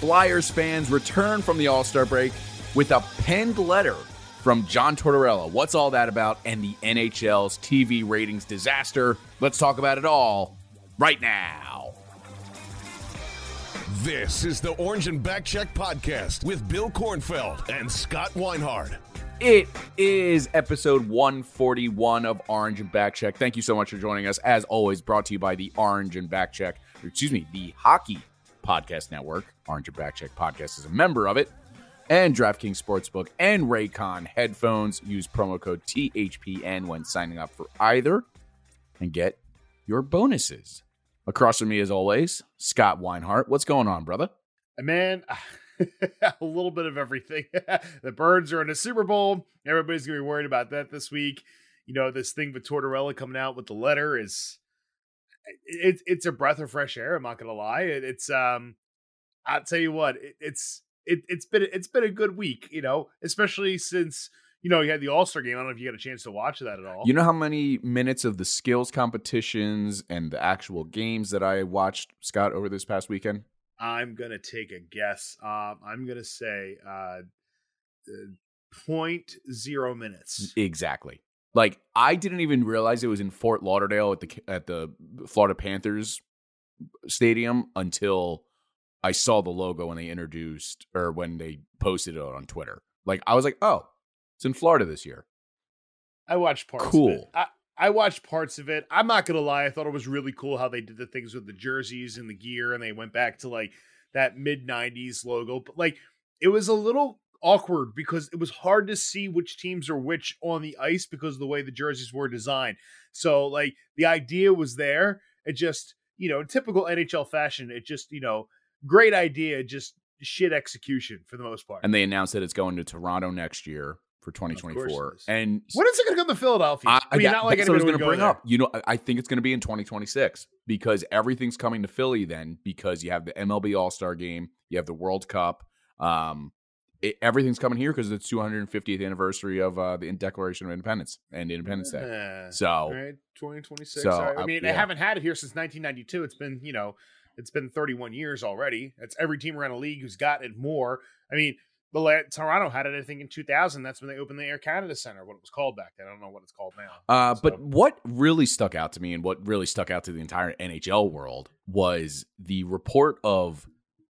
Flyers fans return from the All Star break with a penned letter from John Tortorella. What's all that about? And the NHL's TV ratings disaster. Let's talk about it all right now. This is the Orange and Backcheck podcast with Bill Kornfeld and Scott Weinhard. It is episode 141 of Orange and Backcheck. Thank you so much for joining us. As always, brought to you by the Orange and Backcheck, excuse me, the Hockey Podcast Network. Orange and Backcheck Podcast is a member of it. And DraftKings Sportsbook and Raycon headphones. Use promo code THPN when signing up for either and get your bonuses. Across from me, as always, Scott Weinhart. What's going on, brother? man, a little bit of everything. the Birds are in a Super Bowl. Everybody's gonna be worried about that this week. You know, this thing with Tortorella coming out with the letter is it's it's a breath of fresh air. I'm not gonna lie. It, it's um, I'll tell you what, it, it's it, it's been it's been a good week. You know, especially since you know you had the All Star game. I don't know if you got a chance to watch that at all. You know how many minutes of the skills competitions and the actual games that I watched, Scott, over this past weekend? I'm gonna take a guess. Um, I'm gonna say uh, point zero minutes. Exactly. Like I didn't even realize it was in Fort Lauderdale at the at the Florida Panthers stadium until I saw the logo when they introduced or when they posted it on Twitter. Like I was like, "Oh, it's in Florida this year." I watched parts. Cool. Of it. I, I watched parts of it. I'm not gonna lie. I thought it was really cool how they did the things with the jerseys and the gear, and they went back to like that mid '90s logo. But like, it was a little awkward because it was hard to see which teams are which on the ice because of the way the jerseys were designed. So like, the idea was there. It just, you know, in typical NHL fashion, it just, you know, great idea, just shit execution for the most part. And they announced that it's going to Toronto next year for 2024. And when is it going to come to Philadelphia? I, I mean, yeah, not like I was going to bring there. up. You know, I- I think it's going to be in 2026 because everything's coming to Philly then because you have the MLB All Star Game, you have the World Cup. Um, it, everything's coming here because it's 250th anniversary of uh, the Declaration of Independence and Independence Day. Yeah. So right, 2026. So, right. I uh, mean, yeah. they haven't had it here since 1992. It's been, you know, it's been 31 years already. That's every team around the league who's got it more. I mean, the La- Toronto had it, I think, in 2000. That's when they opened the Air Canada Center, what it was called back then. I don't know what it's called now. Uh, but what really stuck out to me and what really stuck out to the entire NHL world was the report of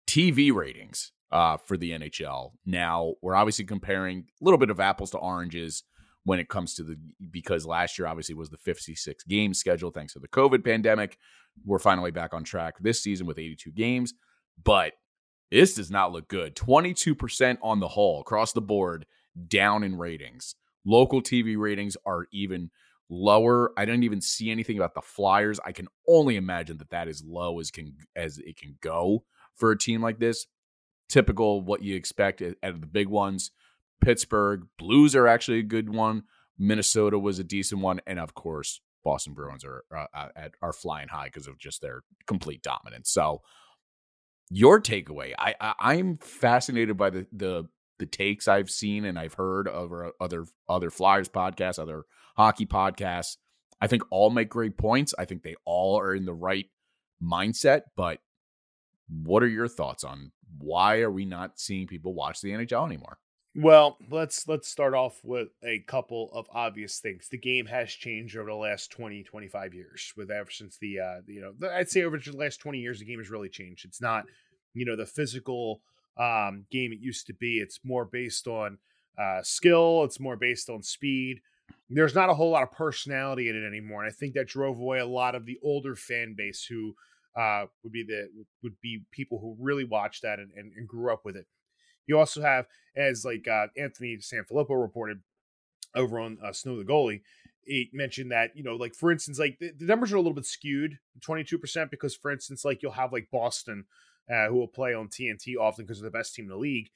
TV ratings uh, for the NHL. Now, we're obviously comparing a little bit of apples to oranges when it comes to the because last year obviously was the 56 game schedule thanks to the COVID pandemic. We're finally back on track this season with 82 games, but this does not look good. 22% on the whole across the board down in ratings. Local TV ratings are even lower. I didn't even see anything about the Flyers. I can only imagine that that is low as can as it can go for a team like this. Typical what you expect out of the big ones. Pittsburgh Blues are actually a good one. Minnesota was a decent one, and of course, Boston Bruins are uh, uh, are flying high because of just their complete dominance. So, your takeaway, I, I I'm fascinated by the the the takes I've seen and I've heard over other other Flyers podcasts, other hockey podcasts. I think all make great points. I think they all are in the right mindset. But what are your thoughts on why are we not seeing people watch the NHL anymore? Well, let's let's start off with a couple of obvious things. The game has changed over the last 20, 25 years. With ever since the uh, you know, I'd say over the last 20 years the game has really changed. It's not, you know, the physical um game it used to be. It's more based on uh skill, it's more based on speed. There's not a whole lot of personality in it anymore. And I think that drove away a lot of the older fan base who uh would be the would be people who really watched that and, and, and grew up with it. You also have, as like uh, Anthony Sanfilippo reported over on uh, Snow the Goalie, he mentioned that, you know, like for instance, like the, the numbers are a little bit skewed, 22%, because for instance, like you'll have like Boston uh, who will play on TNT often because they're the best team in the league.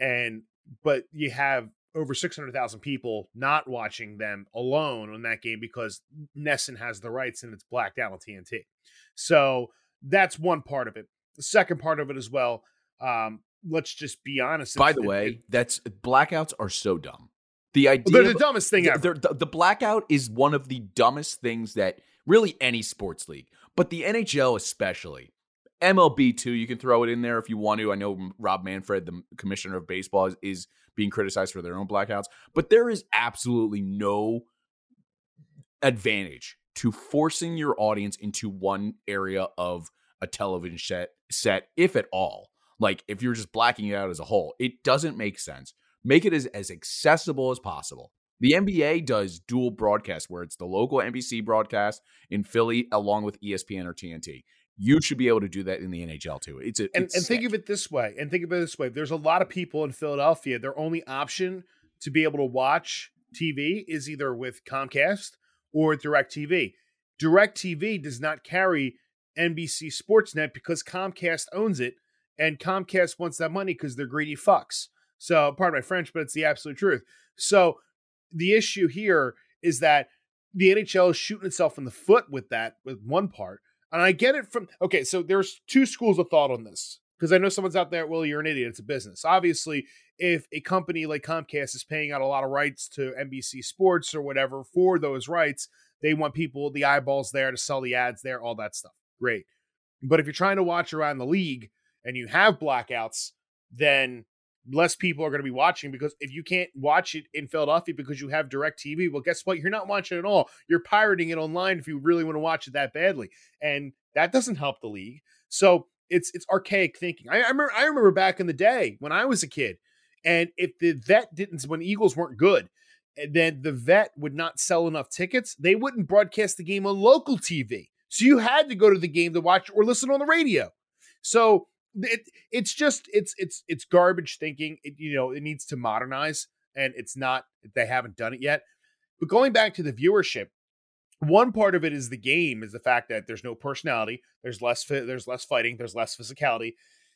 And, but you have over 600,000 people not watching them alone on that game because NESN has the rights and it's blacked out on TNT. So that's one part of it. The second part of it as well, um, let's just be honest. By the way, it, that's blackouts are so dumb. The idea they're the dumbest thing ever. The, the blackout is one of the dumbest things that really any sports league, but the NHL especially. MLB too, you can throw it in there if you want to. I know Rob Manfred, the commissioner of baseball, is, is being criticized for their own blackouts, but there is absolutely no advantage to forcing your audience into one area of a television set, set if at all. Like if you're just blacking it out as a whole, it doesn't make sense. Make it as, as accessible as possible. The NBA does dual broadcast where it's the local NBC broadcast in Philly along with ESPN or TNT. You should be able to do that in the NHL too. It's a, and, it's and think of it this way. And think of it this way. There's a lot of people in Philadelphia. Their only option to be able to watch TV is either with Comcast or DirecTV. DirecTV does not carry NBC Sportsnet because Comcast owns it and Comcast wants that money because they're greedy fucks. So, pardon my French, but it's the absolute truth. So, the issue here is that the NHL is shooting itself in the foot with that, with one part. And I get it from, okay, so there's two schools of thought on this because I know someone's out there, well, you're an idiot. It's a business. Obviously, if a company like Comcast is paying out a lot of rights to NBC Sports or whatever for those rights, they want people, the eyeballs there to sell the ads there, all that stuff. Great. But if you're trying to watch around the league, and you have blackouts, then less people are going to be watching because if you can't watch it in Philadelphia because you have direct TV, well, guess what? You're not watching at all. You're pirating it online if you really want to watch it that badly. And that doesn't help the league. So it's it's archaic thinking. I, I remember I remember back in the day when I was a kid, and if the vet didn't when Eagles weren't good, eh, then the vet would not sell enough tickets, they wouldn't broadcast the game on local TV. So you had to go to the game to watch or listen on the radio. So it, it's just it's it's it's garbage thinking. It, you know, it needs to modernize, and it's not. They haven't done it yet. But going back to the viewership, one part of it is the game is the fact that there's no personality. There's less there's less fighting. There's less physicality.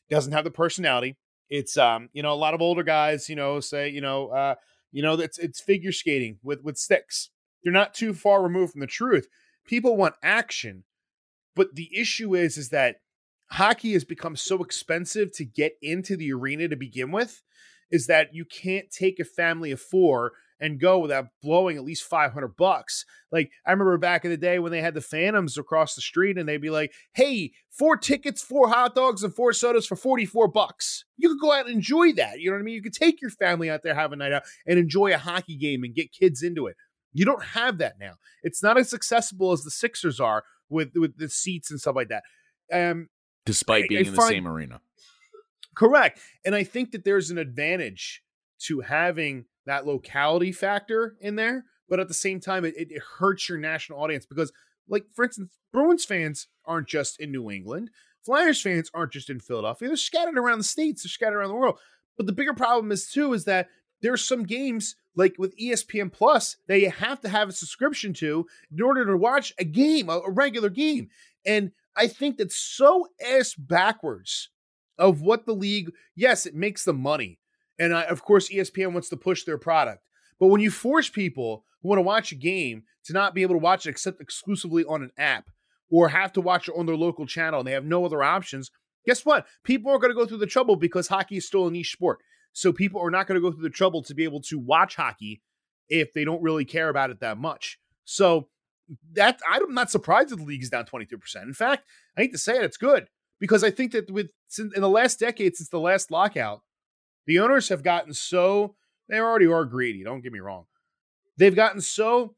Doesn't have the personality. It's um you know a lot of older guys you know say you know uh you know it's it's figure skating with with sticks. You're not too far removed from the truth. People want action, but the issue is is that hockey has become so expensive to get into the arena to begin with is that you can't take a family of four and go without blowing at least 500 bucks. Like I remember back in the day when they had the Phantoms across the street and they'd be like, "Hey, four tickets, four hot dogs and four sodas for 44 bucks." You could go out and enjoy that. You know what I mean? You could take your family out there have a night out and enjoy a hockey game and get kids into it. You don't have that now. It's not as accessible as the Sixers are with with the seats and stuff like that. Um, despite being I, I in the same arena. Correct. And I think that there's an advantage to having that locality factor in there, but at the same time, it, it hurts your national audience because, like, for instance, Bruins fans aren't just in New England. Flyers fans aren't just in Philadelphia. They're scattered around the states, they're scattered around the world. But the bigger problem is, too, is that there's some games like with ESPN Plus that you have to have a subscription to in order to watch a game, a, regular game. And I think that's so ass backwards of what the league, yes, it makes the money. And I, of course, ESPN wants to push their product. But when you force people who want to watch a game to not be able to watch it except exclusively on an app or have to watch it on their local channel and they have no other options, guess what? People are going to go through the trouble because hockey is still a niche sport. So people are not going to go through the trouble to be able to watch hockey if they don't really care about it that much. So that I'm not surprised that the league is down 22%. In fact, I hate to say it, it's good because I think that with in the last decade since the last lockout, the owners have gotten so They already are greedy. Don't get me wrong. They've gotten so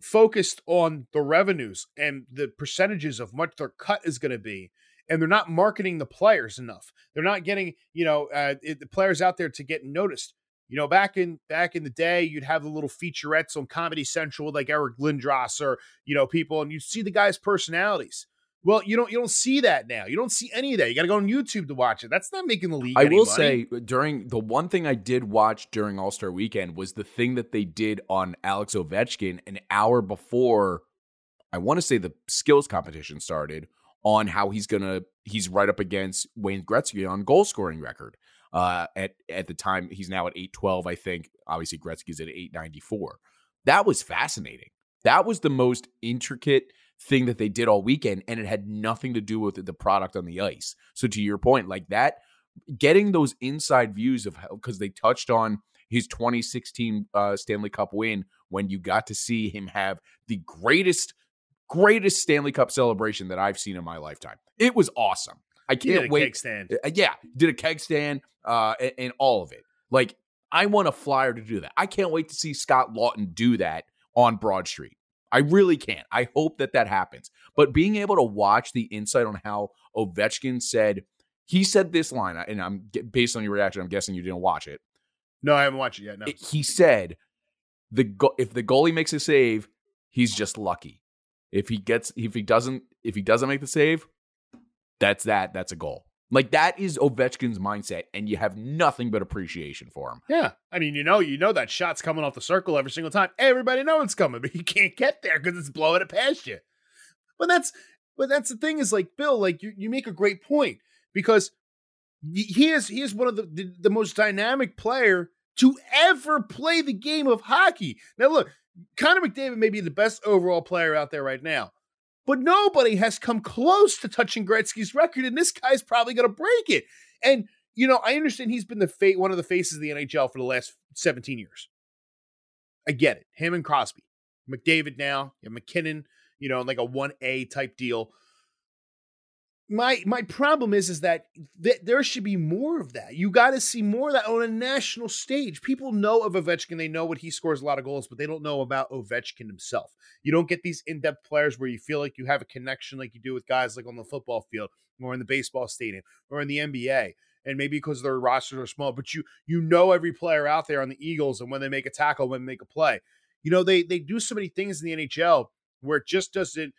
focused on the revenues and the percentages of what their cut is going to be and they're not marketing the players enough they're not getting you know uh, it, the players out there to get noticed you know back in back in the day you'd have the little featurettes on comedy central like eric lindros or you know people and you'd see the guys personalities well, you don't you don't see that now. You don't see any of that. You got to go on YouTube to watch it. That's not making the league. I will money. say during the one thing I did watch during All Star Weekend was the thing that they did on Alex Ovechkin an hour before. I want to say the skills competition started on how he's gonna he's right up against Wayne Gretzky on goal scoring record. Uh, at at the time he's now at eight twelve. I think obviously Gretzky's at eight ninety four. That was fascinating. That was the most intricate thing that they did all weekend, and it had nothing to do with the product on the ice. So to your point, like that, getting those inside views of how because they touched on his 2016 uh, Stanley Cup win when you got to see him have the greatest greatest Stanley Cup celebration that I've seen in my lifetime. It was awesome. I can't wait. Stand. Uh, yeah, did a keg stand uh, and, and all of it. Like I want a flyer to do that. I can't wait to see Scott Laughton do that on Broad Street. I really can't. I hope that that happens. But being able to watch the insight on how Ovechkin said, he said this line, and I'm based on your reaction, I'm guessing you didn't watch it. No, I haven't watched it yet. No. He said, the go- if the goalie makes a save, he's just lucky. If he gets, if he doesn't, if he doesn't make the save, that's that. That's a goal. Like that is Ovechkin's mindset, and you have nothing but appreciation for him. Yeah, I mean, you know, you know that shot's coming off the circle every single time. Everybody knows it's coming, but you can't get there because it's blowing it past you. But that's, but that's the thing is like Bill, like you, you make a great point because he is he is one of the, the the most dynamic player to ever play the game of hockey. Now look, Connor McDavid may be the best overall player out there right now, but nobody has come close to touching Gretzky's record, and this guy's probably going to break it. And you know, I understand he's been the fa- one of the faces of the NHL for the last 17 years. I get it. Him and Crosby, McDavid now, you MacKinnon, you know, like a 1A type deal my my problem is is that th- there should be more of that. You got to see more of that on a national stage. People know of Ovechkin, they know what he scores a lot of goals, but they don't know about Ovechkin himself. You don't get these in-depth players where you feel like you have a connection like you do with guys like on the football field or in the baseball stadium or in the NBA. And maybe because their rosters are small, but you you know every player out there on the Eagles and when they make a tackle, when they make a play. You know, they they do so many things in the NHL where it just doesn't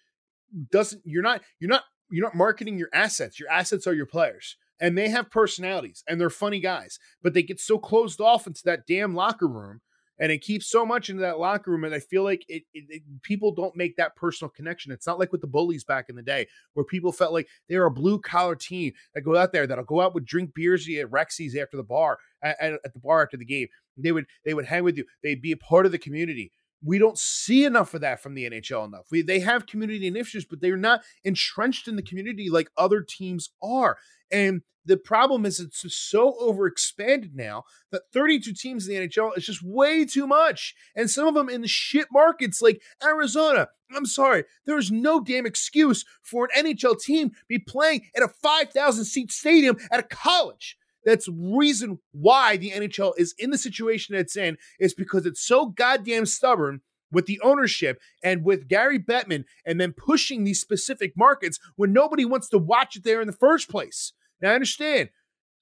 doesn't you're not you're not you're not marketing your assets. Your assets are your players. And they have personalities and they're funny guys, but they get so closed off into that damn locker room and it keeps so much into that locker room. And I feel like it, it, it, people don't make that personal connection. It's not like with the bullies back in the day where people felt like they were a blue collar team that go out there that'll go out with drink beers at Rexy's after the bar at, at the bar after the game. They would they would hang with you. They'd be a part of the community we don't see enough of that from the NHL enough. We, they have community initiatives, but they're not entrenched in the community like other teams are. And the problem is it's so overexpanded now that 32 teams in the NHL is just way too much. And some of them in the shit markets like Arizona. I'm sorry, there's no damn excuse for an NHL team be playing at a 5,000 seat stadium at a college. That's reason why the NHL is in the situation it's in is because it's so goddamn stubborn with the ownership and with Gary Bettman and then pushing these specific markets when nobody wants to watch it there in the first place. Now I understand.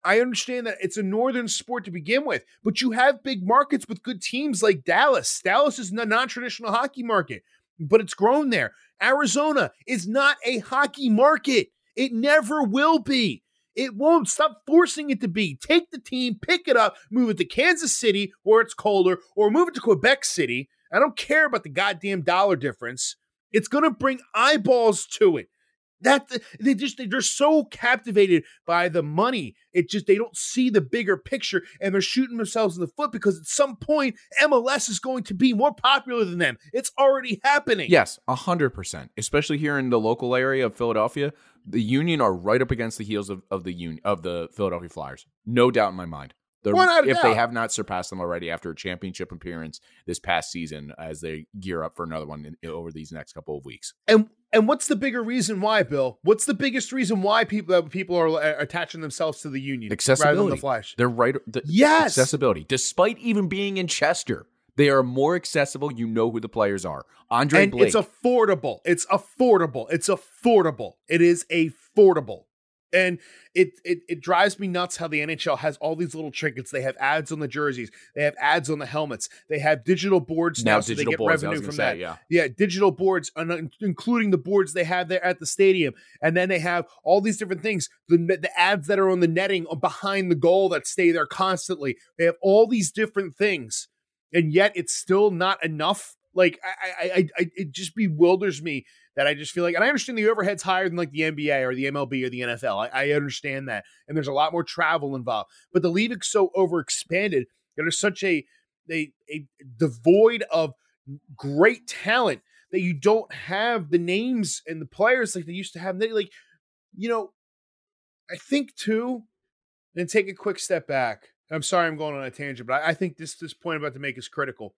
I understand that it's a northern sport to begin with, but you have big markets with good teams like Dallas. Dallas is a non-traditional hockey market, but it's grown there. Arizona is not a hockey market. It never will be. It won't stop forcing it to be. Take the team, pick it up, move it to Kansas City where it's colder, or move it to Quebec City. I don't care about the goddamn dollar difference. It's going to bring eyeballs to it. That they just they're so captivated by the money. It just they don't see the bigger picture and they're shooting themselves in the foot because at some point MLS is going to be more popular than them. It's already happening. Yes, hundred percent. Especially here in the local area of Philadelphia, the Union are right up against the heels of, of the Union of the Philadelphia Flyers. No doubt in my mind. They're- if they have not surpassed them already after a championship appearance this past season, as they gear up for another one in, over these next couple of weeks. And and what's the bigger reason why, Bill? What's the biggest reason why people that people are uh, attaching themselves to the union rather than Accessibility. the Flash? They're right. The, Yes! accessibility. Despite even being in Chester, they are more accessible. You know who the players are. Andre and Blake. it's affordable. It's affordable. It's affordable. It is affordable. And it, it it drives me nuts how the NHL has all these little trinkets. They have ads on the jerseys. They have ads on the helmets. They have digital boards now, now so they digital get boards. Revenue from say, that. yeah. Yeah, digital boards, uh, including the boards they have there at the stadium, and then they have all these different things. The the ads that are on the netting behind the goal that stay there constantly. They have all these different things, and yet it's still not enough. Like I, I, I, it just bewilders me that I just feel like, and I understand the overhead's higher than like the NBA or the MLB or the NFL. I, I understand that, and there's a lot more travel involved. But the league is so overexpanded. There's such a a, a devoid of great talent that you don't have the names and the players like they used to have. They like, you know, I think too. And take a quick step back. I'm sorry, I'm going on a tangent, but I, I think this this point I'm about to make is critical.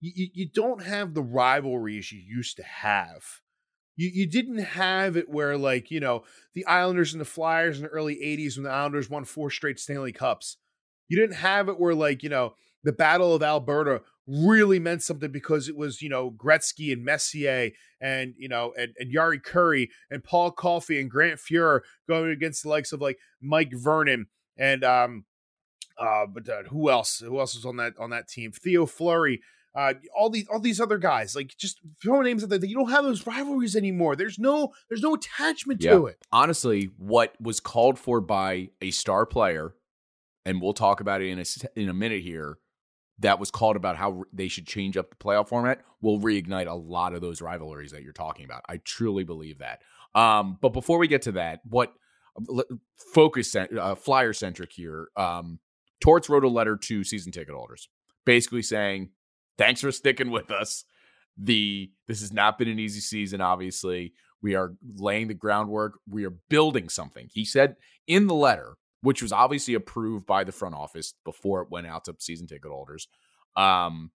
You, you, don't have the rivalries you used to have. You you didn't have it where like you know the Islanders and the Flyers in the early '80s when the Islanders won four straight Stanley Cups. You didn't have it where like you know the Battle of Alberta really meant something because it was you know Gretzky and Messier and you know and, and Jari Kurri and Paul Coffey and Grant Fuhr going against the likes of like Mike Vernon and um uh but uh, who else who else was on that on that team Theo Fleury uh all these all these other guys like just throw names out there you don't have those rivalries anymore there's no there's no attachment Yeah. to it honestly, what was called for by a star player, and we'll talk about it in a in a minute here, that was called about how they should change up the playoff format, will reignite a lot of those rivalries that you're talking about. I truly believe that. Um, but before we get to that, what focus uh, flyer centric here? Um, Torts wrote a letter to season ticket holders, basically saying, "Thanks for sticking with us." The this has not been an easy season. Obviously, we are laying the groundwork. We are building something. He said in the letter, which was obviously approved by the front office before it went out to season ticket holders. Um,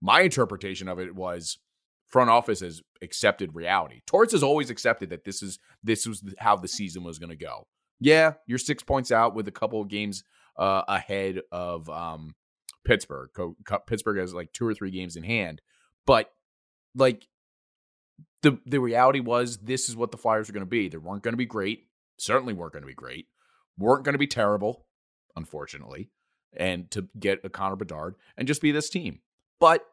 my interpretation of it was front office has accepted reality. Torts has always accepted that this is this was how the season was going to go. Yeah, you're six points out with a couple of games uh, ahead of um, Pittsburgh. Co- co- Pittsburgh has like two or three games in hand, but like the the reality was this is what the Flyers are going to be. They weren't going to be great. Certainly weren't going to be great. Weren't going to be terrible, unfortunately. And to get a Connor Bedard and just be this team, but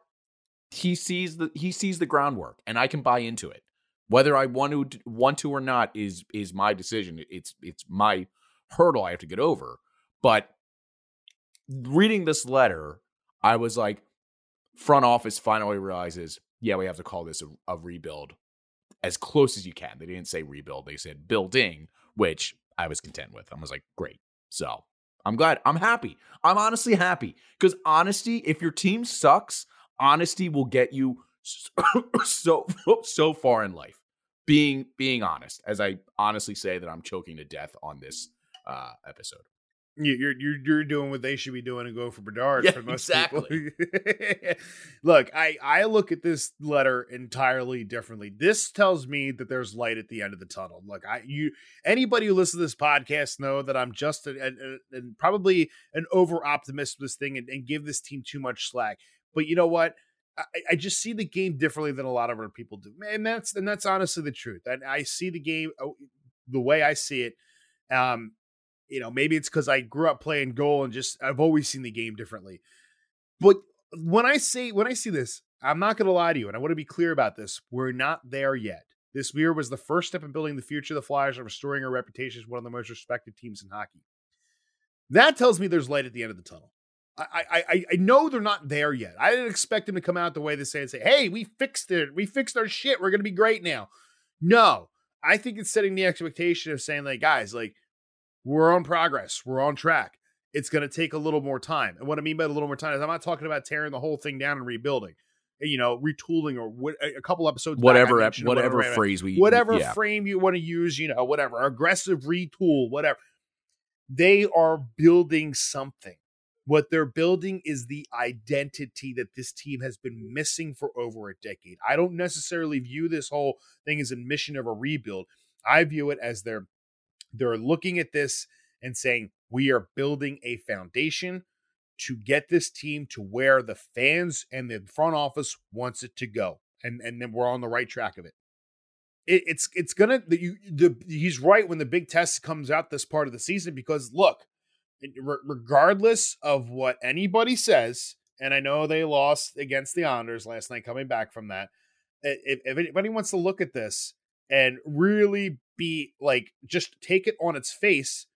he sees the he sees the groundwork, and I can buy into it. Whether I want to want to or not is is my decision. It's it's my hurdle I have to get over. But reading this letter, I was like, front office finally realizes, yeah, we have to call this a, a rebuild as close as you can. They didn't say rebuild, they said building, which I was content with. I was like, great. So I'm glad. I'm happy. I'm honestly happy because honesty, if your team sucks, honesty will get you so so far in life. Being being honest, as I honestly say that I'm choking to death on this uh episode. You- You're you're you're doing what they should be doing and go for Bedard Yeah, for most exactly. people. look, I I look at this letter entirely differently. This tells me that there's light at the end of the tunnel. Look, I you anybody who listens to this podcast know that I'm just and probably an over optimist with this thing and, and give this team too much slack. But you know what? I, I just see the game differently than a lot of other people do, and that's and that's honestly the truth. And I see the game oh, the way I see it. Um, you know, maybe it's because I grew up playing goal and just I've always seen the game differently. But when I say when I see this, I'm not going to lie to you, and I want to be clear about this. We're not there yet. This year was the first step in building the future of the Flyers and restoring our reputation as one of the most respected teams in hockey. That tells me there's light at the end of the tunnel. I, I, I, I know they're not there yet. I didn't expect them to come out the way they say and say, "Hey, we fixed it. We fixed our shit. We're going to be great now." No, I think it's setting the expectation of saying, like, guys, like we're on progress. We're on track. It's going to take a little more time. And what I mean by a little more time is I'm not talking about tearing the whole thing down and rebuilding, eh, you know, retooling or what, eh, a couple episodes. back Whatever whatever, whatever, phrase we whatever yeah. frame you want to use, you know, whatever aggressive retool, whatever. they are building something. What they're building is the identity that this team has been missing for over a decade. I don't necessarily view this whole thing as a mission of a rebuild. I view it as they're they're looking at this and saying we are building a foundation to get this team to where the fans and the front office wants it to go, and and then we're on the right track of it. it it's it's gonna the, you, the he's right when the big test comes out this part of the season because look, regardless of what anybody says, and I know they lost against the Islanders last night, coming back from that. If, if anybody wants to look at this and really be like just take it on its face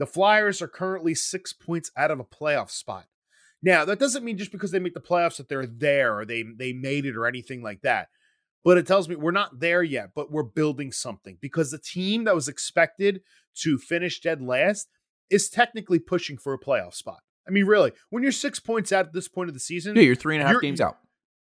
the Flyers are currently six points out of a playoff spot. Now, that doesn't mean just because they make the playoffs that they're there or they they made it or anything like that. But it tells me we're not there yet, but we're building something because the team that was expected to finish dead last is technically pushing for a playoff spot. I mean, really, when you're six points out at this point of the season, yeah, you're three and a half games out.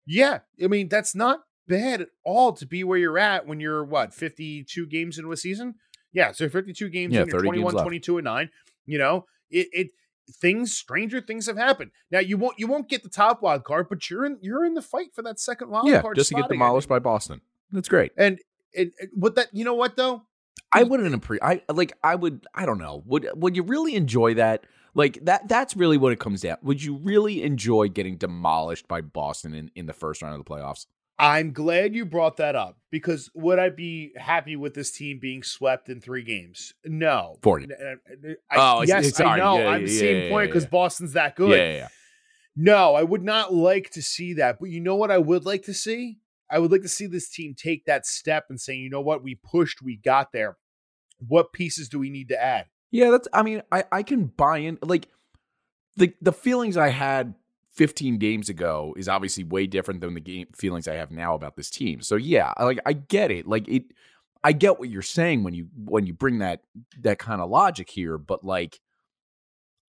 Yeah, I mean that's not bad at all to be where you're at when you're what 52 games into a season. Yeah, so 52 games yeah, in, you're 21, 22, and 9. You know, it, it things stranger things have happened. Now you won't you won't get the top wild card, but you're in you're in the fight for that second wild yeah, card. just to get demolished by Boston. That's great. And it, it, what that you know what though? I wouldn't appreciate. I like. I would. I don't know. Would Would you really enjoy that? Like that. That's really what it comes down. Would you really enjoy getting demolished by Boston in in the first round of the playoffs? I'm glad you brought that up because would I be happy with this team being swept in three games? No. 40. Uh, I, oh, yes, it's, I know. Yeah, I'm yeah, same yeah, point because Boston's that good. Yeah, yeah, No, I would not like to see that. But you know what I would like to see? I would like to see this team take that step and say, you know what, we pushed, we got there. What pieces do we need to add? Yeah, that's I mean, I, I can buy in like the the feelings I had 15 games ago is obviously way different than the game feelings I have now about this team. So yeah, like I get it. Like it I get what you're saying when you when you bring that that kind of logic here, but like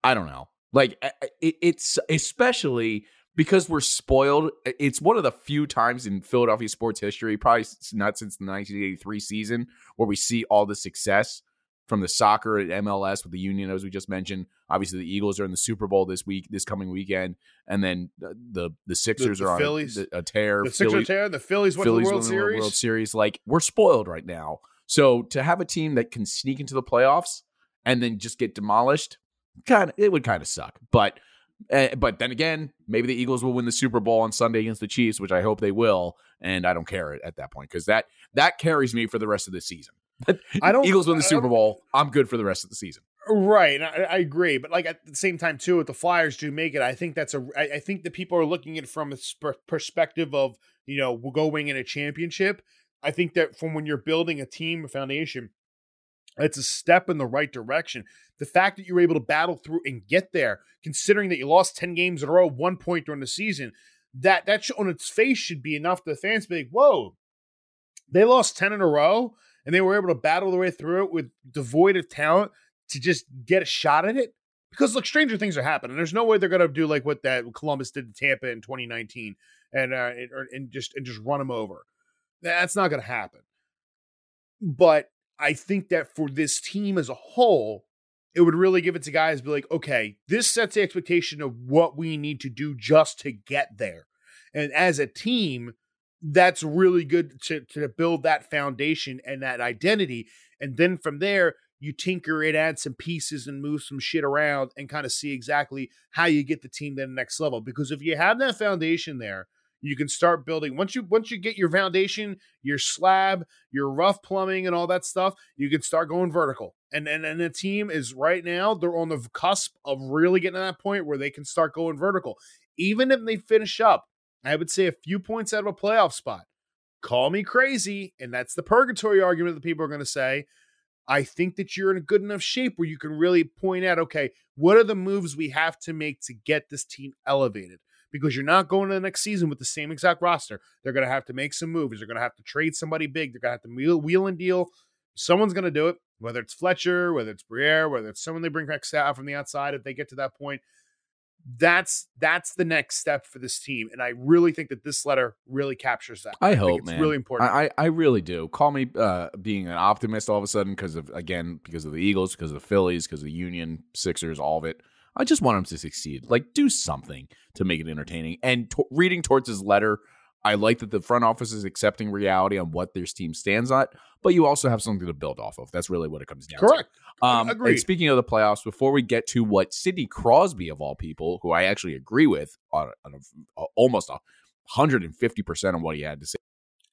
I don't know. Like it, it's especially because we're spoiled. It's one of the few times in Philadelphia sports history, probably not since the 1983 season, where we see all the success from the soccer at MLS with the Union, as we just mentioned. Obviously, the Eagles are in the Super Bowl this week, this coming weekend, and then the the, the Sixers the, the are Phillies. on a, a tear. The Sixers are tear. The Phillies went Phillies to the World Series. World Series. Like we're spoiled right now. So to have a team that can sneak into the playoffs and then just get demolished, kind of it would kind of suck. But uh, but then again, maybe the Eagles will win the Super Bowl on Sunday against the Chiefs, which I hope they will, and I don't care at that point because that that carries me for the rest of the season. I don't. Eagles win the Super Bowl. I'm good for the rest of the season. Right, I, I, agree, but like at the same time too, if the Flyers do make it, I think that's a. I, I think that people are looking at it from a perspective of you know going in a championship. I think that from when you're building a team, a foundation, it's a step in the right direction. The fact that you were able to battle through and get there, considering that you lost ten games in a row, one point during the season, that that on its face should be enough to the fans be like, "Whoa, they lost ten in a row." and they were able to battle their way through it with devoid of talent to just get a shot at it. Because look, stranger things are happening. There's no way they're to do like what that Columbus did to Tampa in 2019 and uh, and, and just and just run them over. That's not to happen. But I think that for this team as a whole, it would really give it to guys be like, okay, this sets the expectation of what we need to do just to get there. And as a team, that's really good to, to build that foundation and that identity. And then from there, you tinker it, add some pieces and move some shit around and kind of see exactly how you get the team to the next level. Because if you have that foundation there, you can start building once you once you get your foundation, your slab, your rough plumbing and all that stuff, you can start going vertical. And and, and the team is right now, they're on the cusp of really getting to that point where they can start going vertical. Even if they finish up I would say a few points out of a playoff spot. Call me crazy, and that's the purgatory argument that people are going to say. I think that you're in a good enough shape where you can really point out, okay, what are the moves we have to make to get this team elevated? Because you're not going to the next season with the same exact roster. They're going to have to make some moves. They're going to have to trade somebody big. They're going to have to wheel, wheel and deal. Someone's going to do it, whether it's Fletcher, whether it's Briere, whether it's someone they bring back out from the outside if they get to that point that's that's the next step for this team, and I really think that this letter really captures that. I, think hope, it's man. really important. I, I, I really do. Call me uh, being an optimist all of a sudden because of again because of the Eagles, because of the Phillies, because of the Union, Sixers, all of it. I just want him to succeed. Like do something to make it entertaining. And to- reading towards his letter, I like that the front office is accepting reality on what their team stands at, but you also have something to build off of. That's really what it comes down to. Correct. Um, Agreed. And speaking of the playoffs, before we get to what Sidney Crosby of all people, who I actually agree with on, on a, almost a hundred and fifty percent of what he had to say,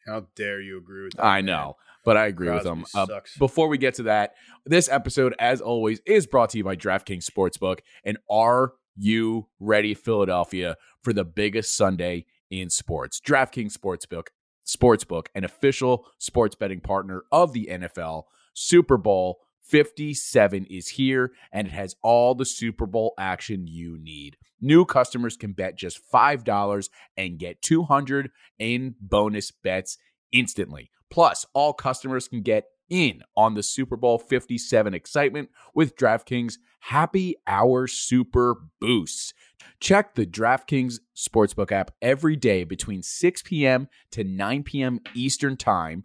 How dare you agree with that? I man. know, but I agree with him. Crosby Uh, before we get to that, this episode, as always, is brought to you by DraftKings Sportsbook. And are you ready, Philadelphia, for the biggest Sunday in sports? DraftKings Sportsbook, Sportsbook, an official sports betting partner of the NFL. Super Bowl 57 is here, and it has all the Super Bowl action you need. New customers can bet just $5 and get 200 in bonus bets instantly. Plus, all customers can get in on the Super Bowl 57 excitement with DraftKings Happy Hour Super Boosts. Check the DraftKings Sportsbook app every day between 6 p.m. to 9 p.m. Eastern Time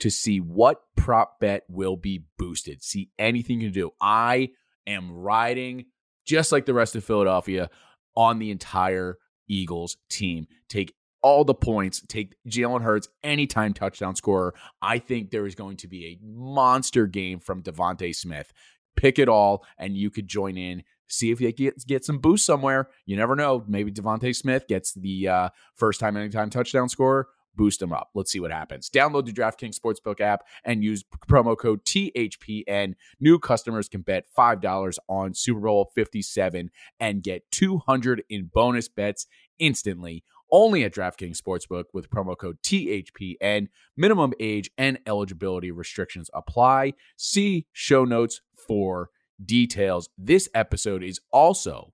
to see what prop bet will be boosted. See anything you can do. I am riding just like the rest of Philadelphia on the entire Eagles team. Take all the points, take Jalen Hurts anytime touchdown scorer. I think there is going to be a monster game from DeVonta Smith. Pick it all, and you could join in. See if you get get some boost somewhere. You never know. Maybe DeVonta Smith gets the uh, first time anytime touchdown scorer boost them up. Let's see what happens. Download the DraftKings Sportsbook app and use promo code THPN. New customers can bet $5 on Super Bowl 57 and get 200 in bonus bets instantly. Only at DraftKings Sportsbook with promo code THPN. Minimum age and eligibility restrictions apply. See show notes for details. This episode is also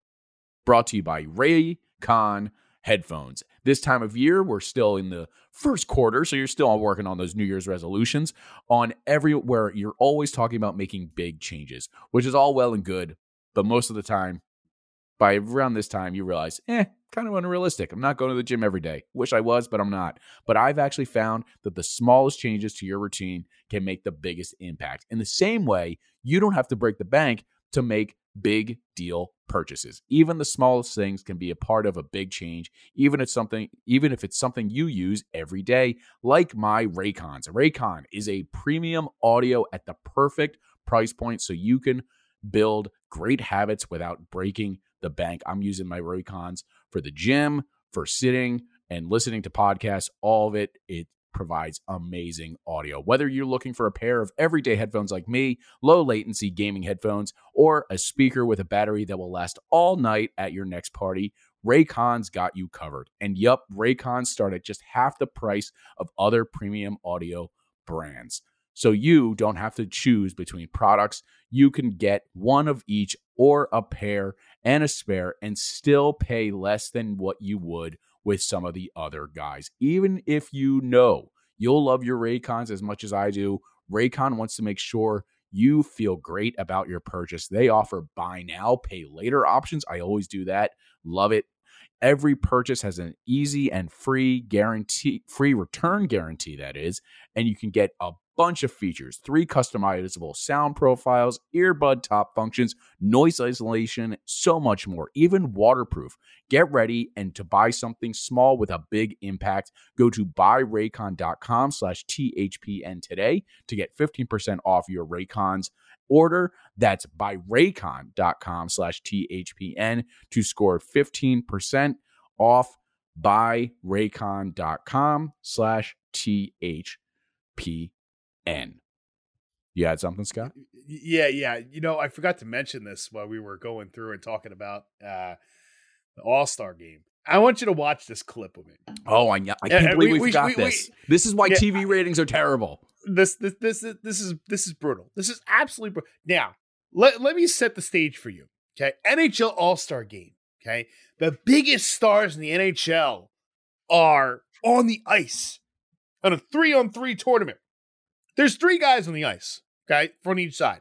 brought to you by Raycon headphones. This time of year, we're still in the first quarter, so you're still working on those New Year's resolutions. On everywhere, you're always talking about making big changes, which is all well and good, but most of the time, by around this time, you realize, eh, kind of unrealistic. I'm not going to the gym every day. Wish I was, but I'm not. But I've actually found that the smallest changes to your routine can make the biggest impact. In the same way, you don't have to break the bank to make big deal purchases. Even the smallest things can be a part of a big change, even if it's something even if it's something you use every day, like my Raycons. Raycon is a premium audio at the perfect price point so you can build great habits without breaking the bank. I'm using my Raycons for the gym, for sitting and listening to podcasts, all of it. It provides amazing audio. Whether you're looking for a pair of everyday headphones like me, low latency gaming headphones, or a speaker with a battery that will last all night at your next party, Raycon's got you covered. And yup, Raycons start at just half the price of other premium audio brands. So you don't have to choose between products. You can get one of each or a pair and a spare and still pay less than what you would with some of the other guys. Even if you know you'll love your Raycons as much as I do, Raycon wants to make sure you feel great about your purchase. They offer buy now, pay later options. I always do that. Love it. Every purchase has an easy and free guarantee, free return guarantee, that is, and you can get a bunch of features three customizable sound profiles, earbud top functions, noise isolation, so much more, even waterproof. Get ready and to buy something small with a big impact, go to buyraycon.com slash THPN today to get 15% off your Raycons order. That's buyraycon.com slash THPN to score 15% off buyraycon.com slash THPN. You had something, Scott? Yeah, yeah. You know, I forgot to mention this while we were going through and talking about uh, the All Star game. I want you to watch this clip of it. Oh, I, I can't Yeah, believe we, we- we- forgot we- this. this is why Yeah, TV ratings are terrible. This, this, this, is this is this is brutal. This is absolutely brutal. Now, let let me set the stage for you. Okay, NHL All Star game. Okay, the biggest stars in the NHL are on the ice on a three on three tournament. There's three guys on the ice. Okay, from each side.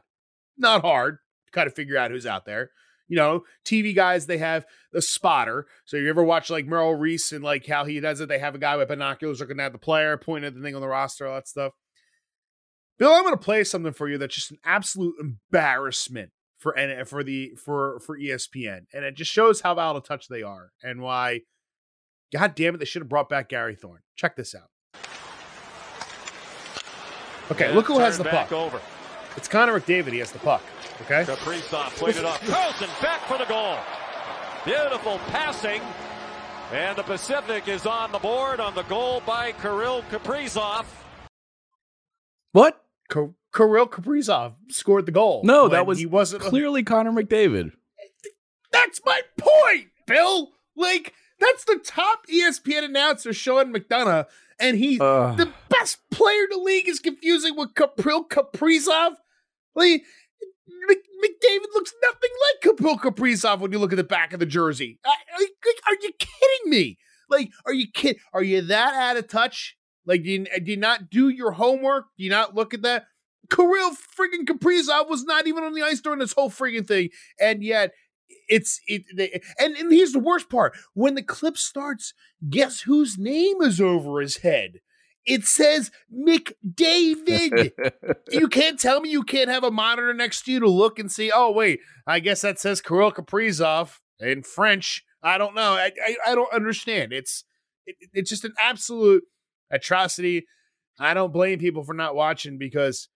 Not hard to kind of figure out who's out there. You know, TV guys, they have the spotter. So you ever watch like Merrill Reese and like how he does it? They have a guy with binoculars looking at the player, pointing at the thing on the roster, all that stuff. Bill, I'm going to play something for you that's just an absolute embarrassment for for the for for ESPN, and it just shows how out of touch they are and why. God damn it, they should have brought back Gary Thorne. Check this out. Okay, look who has the puck. Over. It's Connor McDavid. He has the puck. Okay. Kaprizov played it off. Carlson back for the goal. Beautiful passing. And the Pacific is on the board on the goal by Kirill Kaprizov. What? K- Kirill Kaprizov scored the goal. No, that was he wasn't clearly Connor McDavid. That's my point, Bill. Like that's the top ESPN announcer, Sean McDonough, and he uh. the best player in the league is confusing with Kirill Kaprizov. Like McDavid looks nothing like Kirill Kaprizov when you look at the back of the jersey. Are, are you kidding me? Like, are you kid? Are you that out of touch? Like, do you, do you not do your homework? Do you not look at that? Kirill freaking Kaprizov was not even on the ice during this whole freaking thing, and yet it's it. They, and and here's the worst part: when the clip starts, guess whose name is over his head? It says McDavid. you can't tell me you can't have a monitor next to you to look and see. Oh wait, I guess that says Kirill Kaprizov in French. I don't know. I I, I don't understand. It's it, it's just an absolute atrocity. I don't blame people for not watching because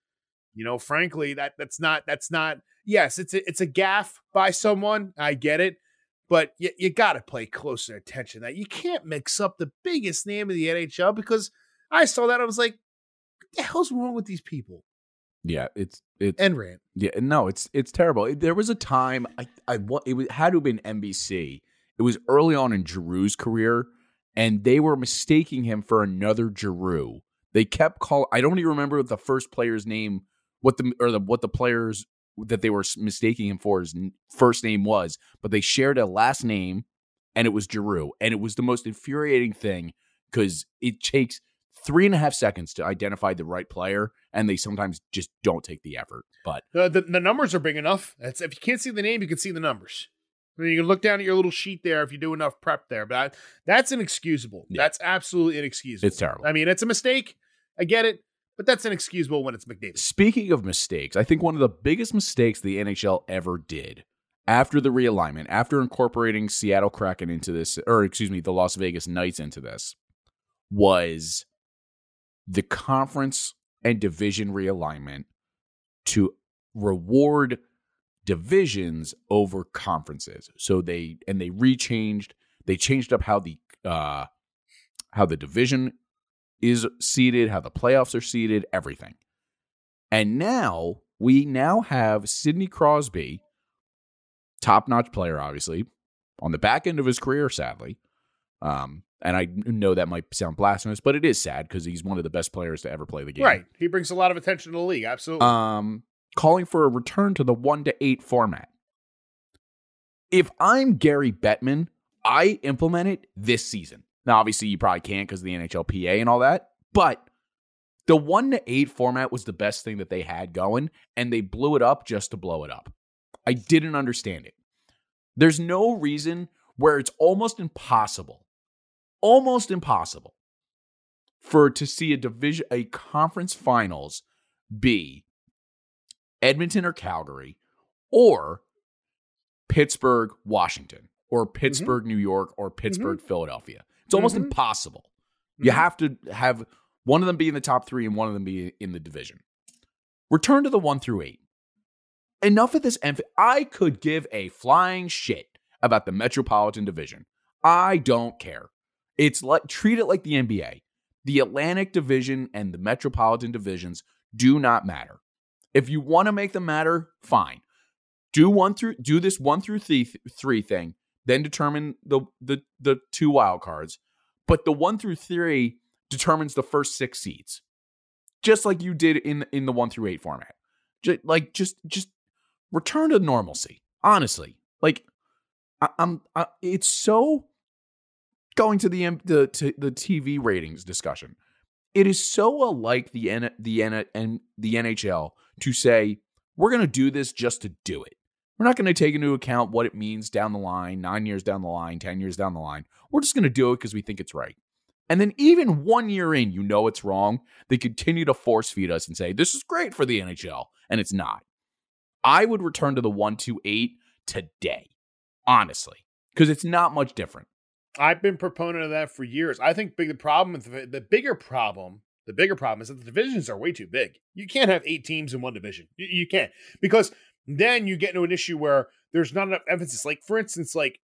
you know, frankly, that that's not that's not. Yes, it's a, it's a gaff by someone. I get it, but you, you got to pay closer attention. That you can't mix up the biggest name of the NHL because I saw that. I was like, what the hell's wrong with these people? Yeah, it's it's and rant. Yeah, no, it's it's terrible. There was a time I I it had to have been NBC. It was early on in Giroux's career, and they were mistaking him for another Giroux. They kept call. I don't even remember what the first player's name, what the or the what the players that they were mistaking him for his first name was, but they shared a last name, and it was Giroux, and it was the most infuriating thing because it takes three and a half seconds to identify the right player, and they sometimes just don't take the effort. But the, the, the numbers are big enough. It's, if you can't see the name, you can see the numbers. I mean, you can look down at your little sheet there if you do enough prep there. But I, that's inexcusable. Yeah. That's absolutely inexcusable. It's terrible. I mean, it's a mistake. I get it. But that's inexcusable when it's McDavid. Speaking of mistakes, I think one of the biggest mistakes the NHL ever did after the realignment, after incorporating Seattle Kraken into this, or excuse me, the Las Vegas Knights into this, was the conference and division realignment to reward divisions over conferences. So they and they rechanged they changed up how the uh how the division is seated, how the playoffs are seated, everything. And now we now have Sidney Crosby, top-notch player obviously, on the back end of his career sadly. Um and I know that might sound blasphemous, but it is sad because he's one of the best players to ever play the game. Right. He brings a lot of attention to the league. Absolutely. Um, calling for a return to the one to eight format. If I'm Gary Bettman, I implement it this season. Now, obviously, you probably can't because of the NHLPA and all that, but the one to eight format was the best thing that they had going, and they blew it up just to blow it up. I didn't understand it. There's no reason where it's almost impossible almost impossible for to see a division a conference finals be Edmonton or Calgary or Pittsburgh, Washington or mm-hmm. Pittsburgh, mm-hmm. New York or Pittsburgh, mm-hmm. Philadelphia. It's almost mm-hmm. impossible. You mm-hmm. have to have one of them be in the top 3 and one of them be in the division. Return to the 1 through 8. Enough of this emph- I could give a flying shit about the Metropolitan Division. I don't care. It's like treat it like the NBA. The Atlantic Division and the Metropolitan Divisions do not matter. If you want to make them matter, fine. Do one through do this one through three, three thing, then determine the the the two wild cards. But the one through three determines the first six seeds, just like you did in in the one through eight format. Just, like just just return to normalcy. Honestly, like I, am it's so going to the the to the TV ratings discussion. It is so alike the N, the N, and the NHL to say we're going to do this just to do it. We're not going to take into account what it means down the line, nine years down the line, 10 years down the line. We're just going to do it because we think it's right. And then, even one year in, you know it's wrong. They continue to force feed us and say, this is great for the NHL. And it's not. I would return to the 128 today, honestly, because it's not much different. I've been proponent of that for years. I think big the problem, the, the bigger problem, the bigger problem is that the divisions are way too big. You can't have eight teams in one division. You, you can't because then you get into an issue where there's not enough emphasis. Like for instance, like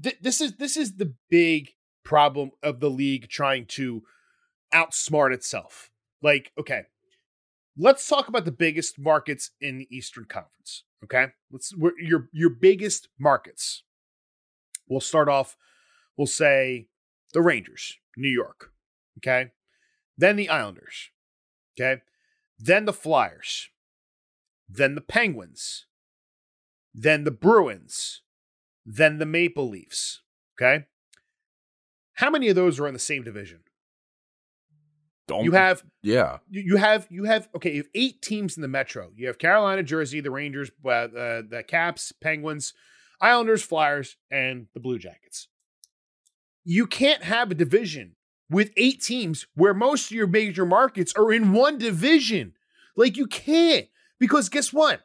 th- this is this is the big problem of the league trying to outsmart itself. Like okay, let's talk about the biggest markets in the Eastern Conference. Okay, let's your your biggest markets. We'll start off. We'll say the Rangers, New York. Okay, then the Islanders. Okay, then the Flyers then the Penguins, then the Bruins, then the Maple Leafs. Okay. How many of those are in the same division? Don't you have yeah you have you have okay you have eight teams in the metro you have carolina jersey the rangers uh, uh, the caps penguins islanders flyers and the blue jackets you can't have a division with eight teams where most of your major markets are in one division like you can't because guess what?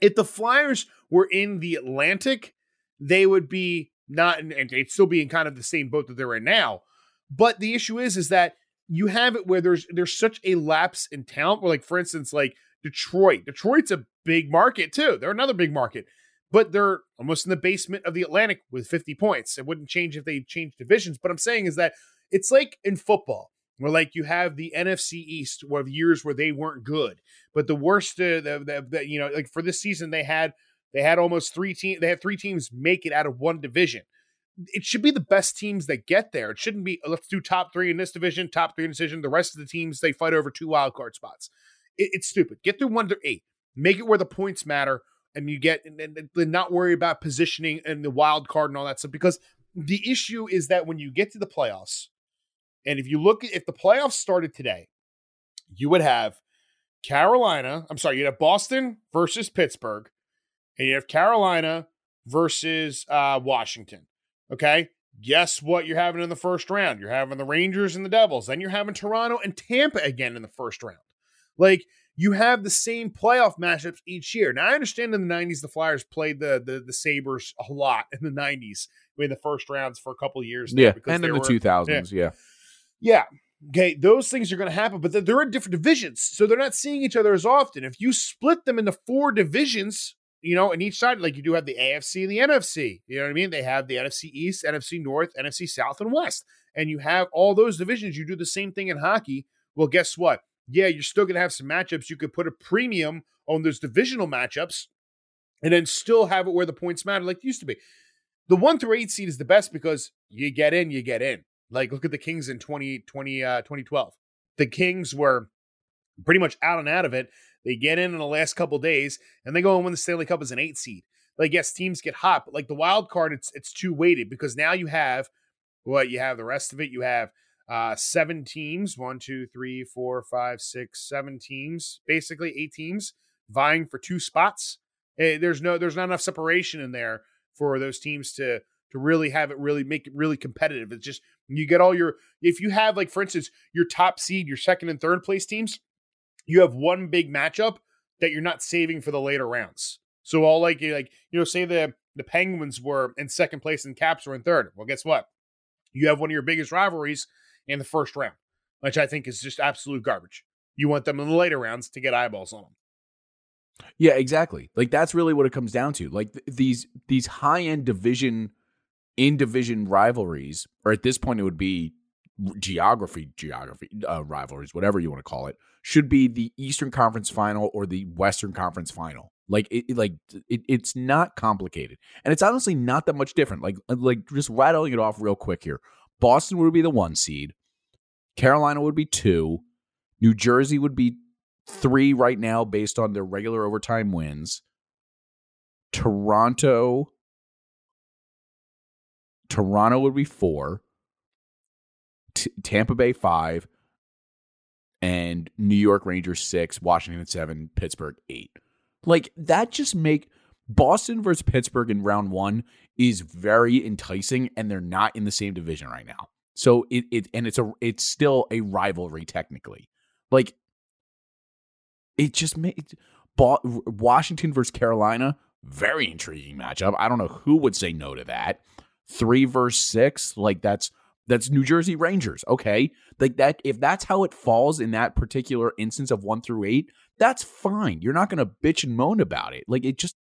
If the Flyers were in the Atlantic, they would be not, and they'd still be in kind of the same boat that they're in now. But the issue is, is that you have it where there's there's such a lapse in talent. Where, like for instance, like Detroit. Detroit's a big market too. They're another big market, but they're almost in the basement of the Atlantic with 50 points. It wouldn't change if they changed divisions. But I'm saying is that it's like in football where like you have the NFC East of years where they weren't good, but the worst, uh, the, the, the, you know, like for this season they had they had almost three teams. They had three teams make it out of one division. It should be the best teams that get there. It shouldn't be let's do top three in this division, top three in this division. The rest of the teams they fight over two wild card spots. It, it's stupid. Get through one to eight. Make it where the points matter, and you get and, and, and not worry about positioning and the wild card and all that stuff. Because the issue is that when you get to the playoffs, and if you look at if the playoffs started today, you would have Carolina, I'm sorry, you'd have Boston versus Pittsburgh, and you have Carolina versus uh, Washington. Okay. Guess what you're having in the first round? You're having the Rangers and the Devils. Then you're having Toronto and Tampa again in the first round. Like you have the same playoff matchups each year. Now I understand in the 90s the Flyers played the the, the Sabres a lot in the 90s in the first rounds for a couple years. Yeah, and in the were, 2000s, yeah. yeah. Yeah. Okay, those things are going to happen, but they're in different divisions, so they're not seeing each other as often. If you split them into four divisions, you know, in each side, like you do have the AFC and the NFC, you know what I mean? They have the NFC East, NFC North, NFC South, and West, and you have all those divisions. You do the same thing in hockey. Well, guess what? Yeah, you're still going to have some matchups. You could put a premium on those divisional matchups and then still have it where the points matter like it used to be. The one through eight seed is the best because you get in, you get in. Like, look at the Kings in 20, 20 uh, 2012. The Kings were pretty much out and out of it. They get in in the last couple days, and they go and win the Stanley Cup as an eight seed. Like, yes, teams get hot, but like the wild card, it's it's too weighted because now you have what you have the rest of it. You have uh, seven teams one, two, three, four, five, six, seven teams, basically eight teams vying for two spots. Eh, there's no there's not enough separation in there for those teams to to really have it really make it really competitive. It's just you get all your if you have like for instance your top seed, your second and third place teams, you have one big matchup that you're not saving for the later rounds. So all like like you know say the the Penguins were in second place and Caps were in third. Well, guess what? You have one of your biggest rivalries in the first round, which I think is just absolute garbage. You want them in the later rounds to get eyeballs on them. Yeah, exactly. Like that's really what it comes down to. Like th- these these high end division in division rivalries, or at this point it would be geography, geography uh, rivalries, whatever you want to call it, should be the Eastern Conference Final or the Western Conference Final. Like it, like it, it's not complicated, and it's honestly not that much different. Like uh, like just rattling it off real quick here. Boston would be the one seed. Carolina would be two. New Jersey would be three right now based on their regular overtime wins. Toronto Toronto would be four, T- Tampa Bay five, and New York Rangers six, Washington seven, Pittsburgh eight. Like that just make Boston versus Pittsburgh in round one is very enticing, and they're not in the same division right now. So it, it and it's a it's still a rivalry technically. Like it just made Washington versus Carolina very intriguing matchup. I don't know who would say no to that. Three verse six, like that's that's New Jersey Rangers. Okay, like that. If that's how it falls in that particular instance of one through eight, that's fine. You're not going to bitch and moan about it. Like it just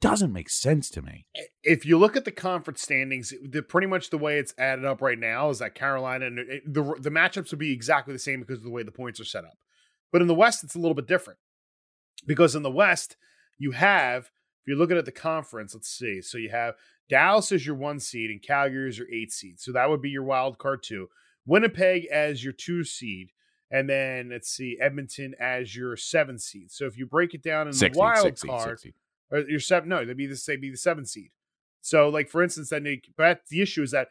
doesn't make sense to me. If you look at the conference standings, the pretty much the way it's added up right now is that Carolina and the the matchups would be exactly the same because of the way the points are set up. But in the West, it's a little bit different because in the West you have if you're looking at the conference, let's see. So you have Dallas is your one seed and Calgary as your eight seed. So that would be your wild card two. Winnipeg as your two seed. And then let's see, Edmonton as your seven seed. So if you break it down in the wild card, or uh, your seven, no, they'd be the say be the seven seed. So like for instance, then they, but the issue is that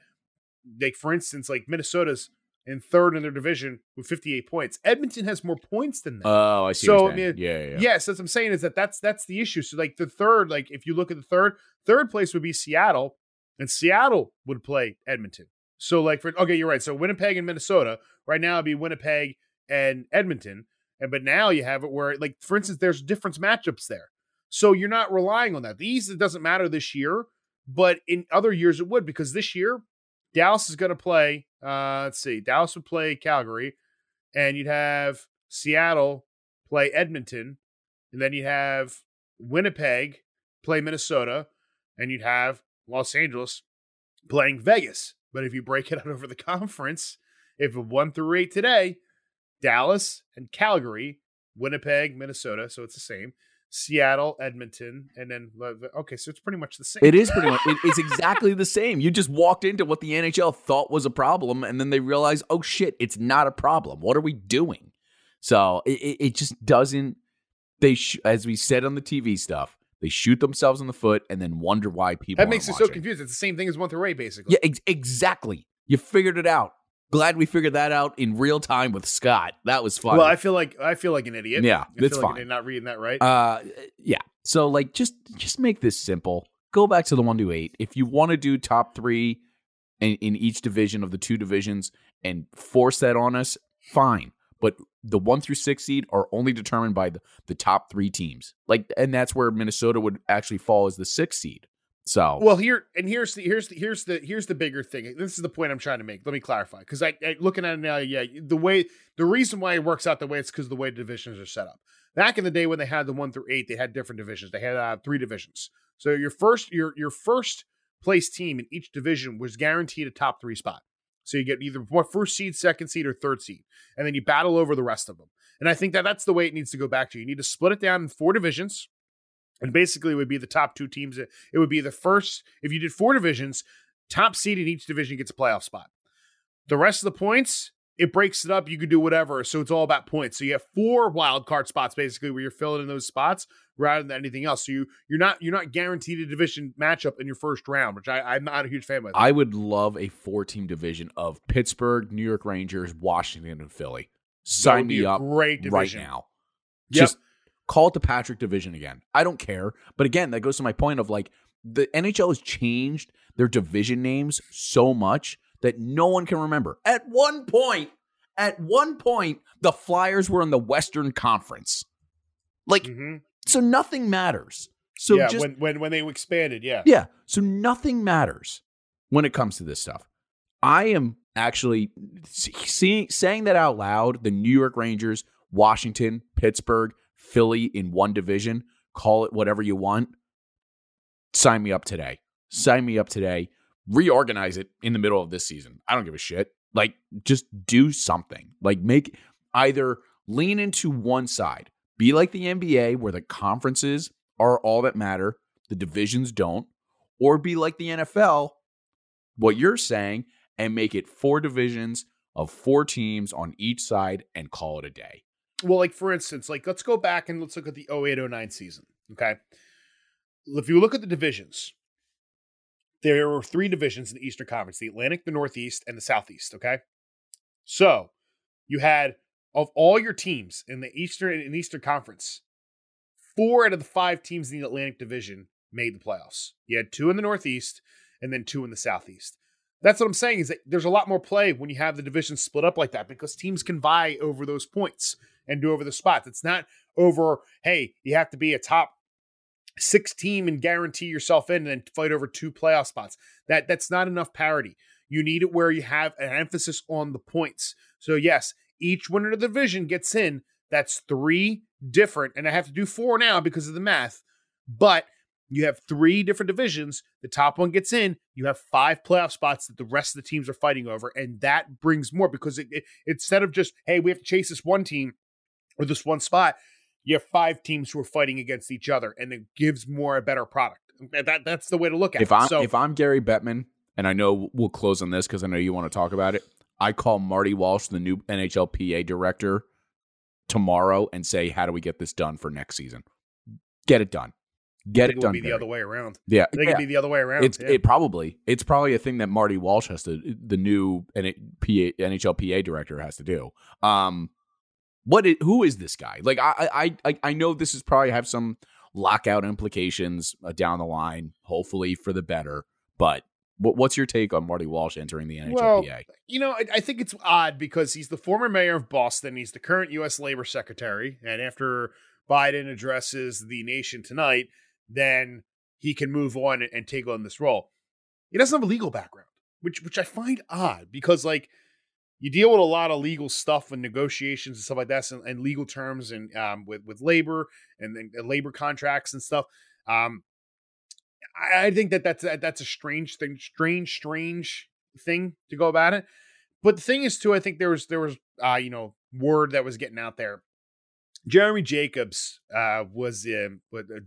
like for instance, like Minnesota's in third in their division with 58 points. Edmonton has more points than them. Oh, I see. So I mean, yeah, yeah, yeah. Yes, that's what I'm saying is that that's that's the issue. So like the third, like if you look at the third, third place would be Seattle, and Seattle would play Edmonton. So like for okay, you're right. So Winnipeg and Minnesota right now it'd be Winnipeg and Edmonton, and but now you have it where like for instance, there's different matchups there. So you're not relying on that. The East it doesn't matter this year, but in other years it would because this year Dallas is going to play. Uh, let's see. Dallas would play Calgary, and you'd have Seattle play Edmonton, and then you'd have Winnipeg play Minnesota, and you'd have Los Angeles playing Vegas. But if you break it out over the conference, if one through eight today, Dallas and Calgary, Winnipeg, Minnesota, so it's the same. Seattle, Edmonton, and then okay, so it's pretty much the same. It is pretty much. It, it's exactly the same. You just walked into what the NHL thought was a problem, and then they realize, oh shit, it's not a problem. What are we doing? So it, it just doesn't. They, sh- as we said on the TV stuff, they shoot themselves in the foot and then wonder why people. That makes it watching. so confused. It's the same thing as one through eight, basically. Yeah, ex- exactly. You figured it out. Glad we figured that out in real time with Scott. That was fun. Well, I feel like I feel like an idiot. Yeah, I that's feel fine. Like not reading that right. Uh, yeah. So like, just just make this simple. Go back to the one to eight. If you want to do top three in, in each division of the two divisions and force that on us, fine. But the one through six seed are only determined by the, the top three teams. Like, and that's where Minnesota would actually fall as the sixth seed. So well, here and here's the here's the here's the here's the bigger thing. This is the point I'm trying to make. Let me clarify because I, I, looking at it now, yeah, the way the reason why it works out the way it's because the way divisions are set up. Back in the day when they had the one through eight, they had different divisions. They had uh, three divisions. So your first your your first place team in each division was guaranteed a top three spot. So you get either first seed, second seed, or third seed, and then you battle over the rest of them. And I think that that's the way it needs to go back to. You need to split it down in four divisions and basically it would be the top two teams. It would be the first, if you did four divisions, top seed in each division gets a playoff spot. The rest of the points, it breaks it up. You could do whatever. So it's all about points. So you have four wild card spots basically where you're filling in those spots rather than anything else. So you you're not you're not guaranteed a division matchup in your first round, which I, I'm not a huge fan of. I would love a four team division of Pittsburgh, New York Rangers, Washington, and Philly. Sign me up great division. right now. Yep. Just Call it the Patrick division again. I don't care. But again, that goes to my point of like the NHL has changed their division names so much that no one can remember. At one point, at one point, the Flyers were in the Western Conference. Like, mm-hmm. so nothing matters. So yeah, just, when, when when they expanded, yeah. Yeah. So nothing matters when it comes to this stuff. I am actually seeing saying that out loud, the New York Rangers, Washington, Pittsburgh, Philly in one division, call it whatever you want. Sign me up today. Sign me up today. Reorganize it in the middle of this season. I don't give a shit. Like, just do something. Like, make either lean into one side, be like the NBA where the conferences are all that matter, the divisions don't, or be like the NFL, what you're saying, and make it four divisions of four teams on each side and call it a day well, like for instance, like let's go back and let's look at the 0809 season. Okay. If you look at the divisions, there were three divisions in the Eastern Conference the Atlantic, the Northeast, and the Southeast. Okay. So you had of all your teams in the Eastern and Eastern Conference, four out of the five teams in the Atlantic Division made the playoffs. You had two in the Northeast and then two in the Southeast. That's what I'm saying is that there's a lot more play when you have the division split up like that because teams can vie over those points and do over the spots. It's not over, hey, you have to be a top six team and guarantee yourself in and then fight over two playoff spots. That that's not enough parity. You need it where you have an emphasis on the points. So yes, each winner of the division gets in. That's three different, and I have to do four now because of the math. But you have three different divisions. The top one gets in. You have five playoff spots that the rest of the teams are fighting over, and that brings more because it, it, instead of just hey, we have to chase this one team or this one spot, you have five teams who are fighting against each other, and it gives more a better product. That that's the way to look at if it. I'm so, if I'm Gary Bettman, and I know we'll close on this because I know you want to talk about it. I call Marty Walsh, the new NHLPA director, tomorrow and say, "How do we get this done for next season? Get it done. Get it it done." be the other way around. Yeah, I think yeah. it'd be the other way around. It's yeah. it probably it's probably a thing that Marty Walsh has to the new NHLPA, NHLPA director has to do. Um, what is, who is this guy? Like I I I know this is probably have some lockout implications uh, down the line, hopefully for the better. But what's your take on Marty Walsh entering the NHLPA? Well, you know, I, I think it's odd because he's the former mayor of Boston. He's the current U.S. Labor Secretary. And after Biden addresses the nation tonight, then he can move on and, and take on this role. He doesn't have a legal background, which which I find odd because like you deal with a lot of legal stuff and negotiations and stuff like that, and, and legal terms and um, with with labor and, and labor contracts and stuff. Um, I, I think that that's that's a strange thing, strange, strange thing to go about it. But the thing is, too, I think there was there was uh, you know word that was getting out there. Jeremy Jacobs uh, was uh,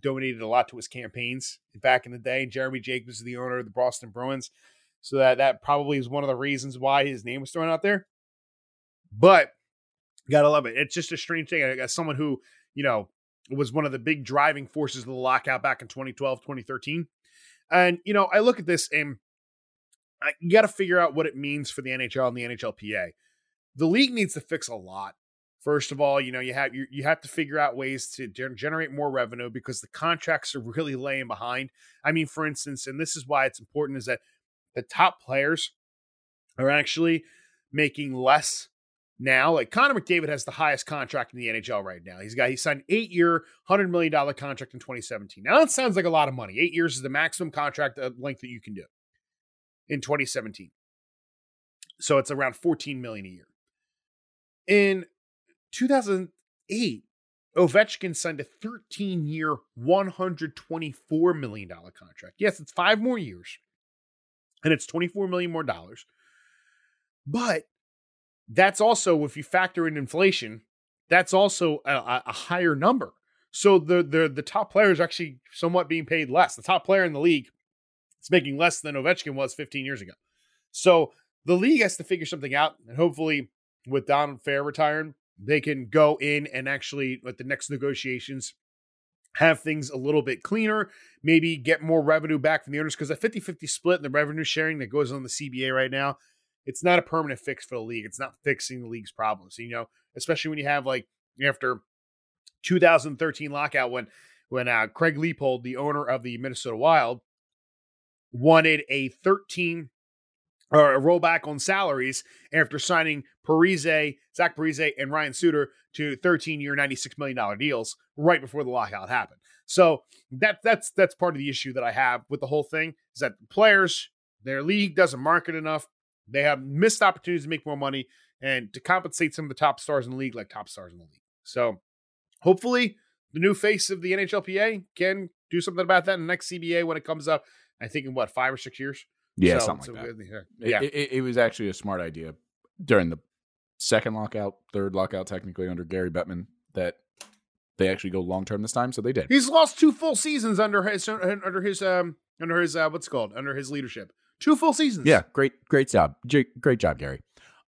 donated a lot to his campaigns back in the day. Jeremy Jacobs is the owner of the Boston Bruins, so that that probably is one of the reasons why his name was thrown out there. But gotta love it. It's just a strange thing. As someone who you know was one of the big driving forces of the lockout back in 2012, 2013. And, you know, I look at this and I, got to figure out what it means for the NHL and the NHLPA. The league needs to fix a lot. First of all, you know, you have you, you have to figure out ways to ge- generate more revenue because the contracts are really laying behind. I mean, for instance, and this is why it's important is that the top players are actually making less now. Like Connor McDavid has the highest contract in the NHL right now. He's got he signed eight year, hundred million dollar contract in 2017. Now that sounds like a lot of money. Eight years is the maximum contract uh, length that you can do in 2017. So it's around 14 million a year. In 2008, Ovechkin signed a 13 year, $124 million contract. Yes, it's five more years and it's 24 million more dollars. But that's also if you factor in inflation, that's also a, a higher number. So the the the top player is actually somewhat being paid less. The top player in the league is making less than Ovechkin was 15 years ago. So the league has to figure something out, and hopefully, with Donald Fehr retiring, they can go in and actually at the next negotiations have things a little bit cleaner, maybe get more revenue back from the owners because a 50-50 split in the revenue sharing that goes on the CBA right now it's not a permanent fix for the league. It's not fixing the league's problems. You know, especially when you have like after 2013 lockout when when uh, Craig Leipold, the owner of the Minnesota Wild, wanted a 13 or a rollback on salaries after signing Parise, Zach Parise, and Ryan Suter to 13 year, 96 million dollar deals right before the lockout happened. So that that's that's part of the issue that I have with the whole thing is that players, their league doesn't market enough. They have missed opportunities to make more money and to compensate some of the top stars in the league, like top stars in the league. So hopefully the new face of the NHLPA can do something about that in the next CBA when it comes up. I think in what, five or six years? Yeah, So- something so like that. good- It- Yeah. It, it, it was actually a smart idea during the second lockout, third lockout, technically under Gary Bettman, that they actually go long term this time. So they did. He's lost two full seasons under his under his um under his uh what's it called under his leadership. Two full seasons. Yeah, great, great job, J- great job, Gary.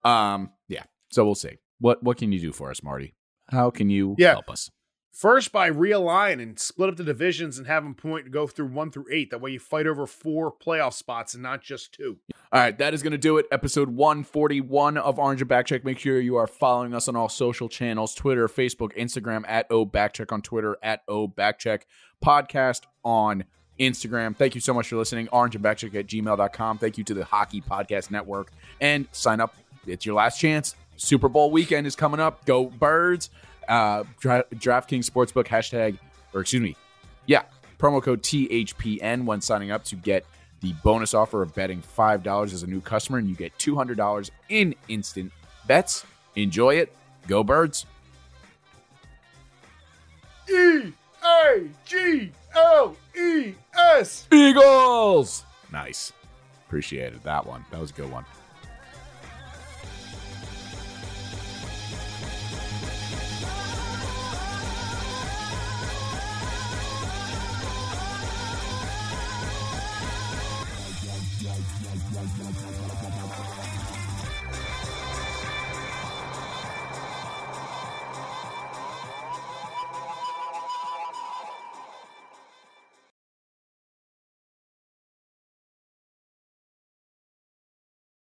Um, yeah. So we'll see. What what can you do for us, Marty? How can you Yeah. help us? First by realign and split up the divisions and have them point go through one through eight. That way you fight over four playoff spots and not just two. All right, that is going to do it. Episode 141 of Orange and Backcheck. Make sure you are following us on all social channels Twitter, Facebook, Instagram, at O Backcheck on Twitter, at O Backcheck Podcast on Instagram. Thank you so much for listening. Orange and Backcheck at gmail.com. Thank you to the Hockey Podcast Network. And sign up. It's your last chance. Super Bowl weekend is coming up. Go Birds. Uh, Dra- DraftKings Sportsbook hashtag, or excuse me, yeah, promo code THPN when signing up to get the bonus offer of betting $5 as a new customer, and you get $200 in instant bets. Enjoy it. Go Birds. E A G L E S. Eagles. Nice. Appreciated that one. That was a good one.